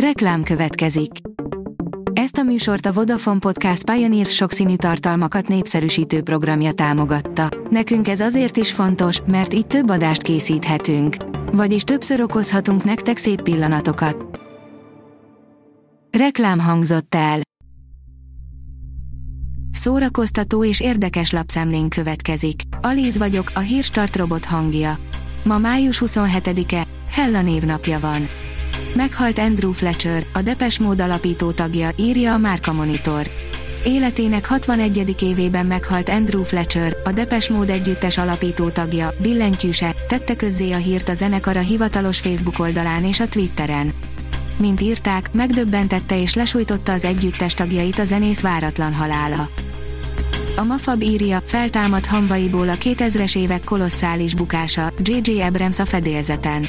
Reklám következik. Ezt a műsort a Vodafone Podcast Pioneer sokszínű tartalmakat népszerűsítő programja támogatta. Nekünk ez azért is fontos, mert így több adást készíthetünk. Vagyis többször okozhatunk nektek szép pillanatokat. Reklám hangzott el. Szórakoztató és érdekes lapszemlén következik. Alíz vagyok, a hírstart robot hangja. Ma május 27-e, Hella névnapja van. Meghalt Andrew Fletcher, a Depes Mód alapító tagja, írja a Márka Monitor. Életének 61. évében meghalt Andrew Fletcher, a Depes Mód együttes alapító tagja, billentyűse, tette közzé a hírt a zenekar a hivatalos Facebook oldalán és a Twitteren. Mint írták, megdöbbentette és lesújtotta az együttes tagjait a zenész váratlan halála. A Mafab írja, feltámad hamvaiból a 2000-es évek kolosszális bukása, J.J. Abrams a fedélzeten.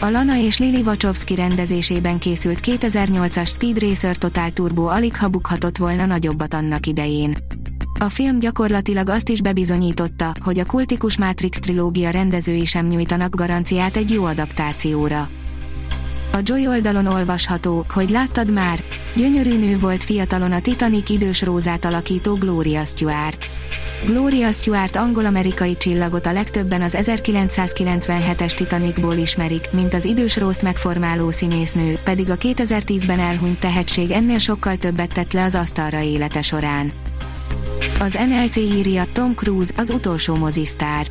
A Lana és Lili Wachowski rendezésében készült 2008-as Speed Racer Total Turbo alig ha bukhatott volna nagyobbat annak idején. A film gyakorlatilag azt is bebizonyította, hogy a kultikus Matrix trilógia rendezői sem nyújtanak garanciát egy jó adaptációra. A Joy oldalon olvasható, hogy láttad már, gyönyörű nő volt fiatalon a Titanic idős rózát alakító Gloria Stewart. Gloria Stewart angol-amerikai csillagot a legtöbben az 1997-es Titanicból ismerik, mint az idős rózt megformáló színésznő, pedig a 2010-ben elhunyt tehetség ennél sokkal többet tett le az asztalra élete során. Az NLC írja Tom Cruise az utolsó mozisztár.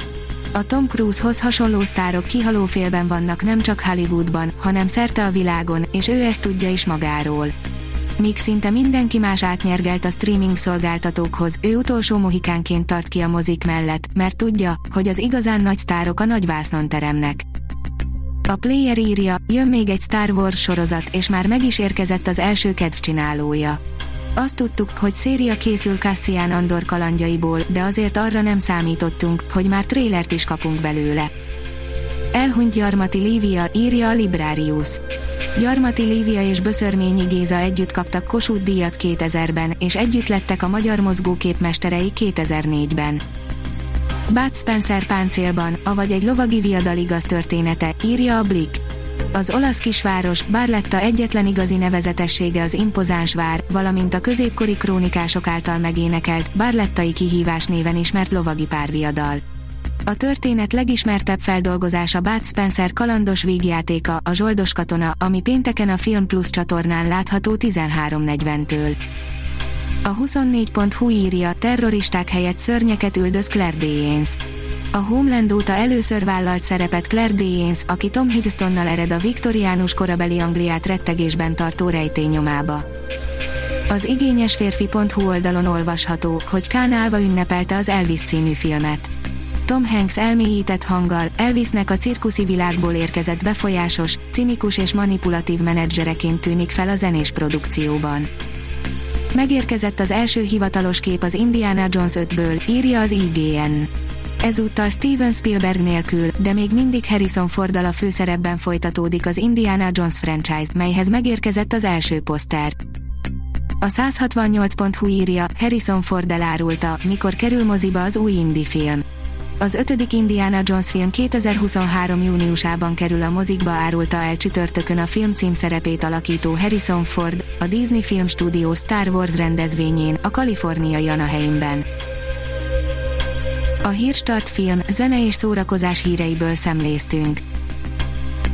A Tom Cruise-hoz hasonló sztárok kihalófélben vannak nem csak Hollywoodban, hanem szerte a világon, és ő ezt tudja is magáról. Míg szinte mindenki más átnyergelt a streaming szolgáltatókhoz, ő utolsó mohikánként tart ki a mozik mellett, mert tudja, hogy az igazán nagy sztárok a nagyvásznon teremnek. A player írja, jön még egy Star Wars sorozat, és már meg is érkezett az első kedvcsinálója. Azt tudtuk, hogy széria készül Cassian Andor kalandjaiból, de azért arra nem számítottunk, hogy már trélert is kapunk belőle. Elhunyt Gyarmati Lívia, írja a Librarius. Gyarmati Lívia és Böszörményi Géza együtt kaptak Kossuth díjat 2000-ben, és együtt lettek a magyar mozgókép mesterei 2004-ben. Bud Spencer páncélban, avagy egy lovagi viadaligaz története, írja a Blick. Az olasz kisváros, Barletta egyetlen igazi nevezetessége az impozáns vár, valamint a középkori krónikások által megénekelt, Barlettai kihívás néven ismert lovagi párviadal. A történet legismertebb feldolgozása Bud Spencer kalandos vígjátéka, a Zsoldos katona, ami pénteken a Film Plus csatornán látható 13.40-től. A 24.hu írja, terroristák helyett szörnyeket üldöz Claire Danes. A Homeland óta először vállalt szerepet Claire Danes, aki Tom Hiddlestonnal ered a viktoriánus korabeli Angliát rettegésben tartó rejtényomába. Az igényes férfi.hu oldalon olvasható, hogy Kán Álva ünnepelte az Elvis című filmet. Tom Hanks elmélyített hanggal, Elvisnek a cirkuszi világból érkezett befolyásos, cinikus és manipulatív menedzsereként tűnik fel a zenés produkcióban. Megérkezett az első hivatalos kép az Indiana Jones 5-ből, írja az IGN. Ezúttal Steven Spielberg nélkül, de még mindig Harrison Forddal a főszerepben folytatódik az Indiana Jones franchise, melyhez megérkezett az első poszter. A 168.hu írja, Harrison Ford elárulta, mikor kerül moziba az új indie film. Az ötödik Indiana Jones film 2023. júniusában kerül a mozikba árulta el csütörtökön a film címszerepét alakító Harrison Ford, a Disney Film Studio Star Wars rendezvényén, a kaliforniai Anaheimben. A Hírstart film, zene és szórakozás híreiből szemléztünk.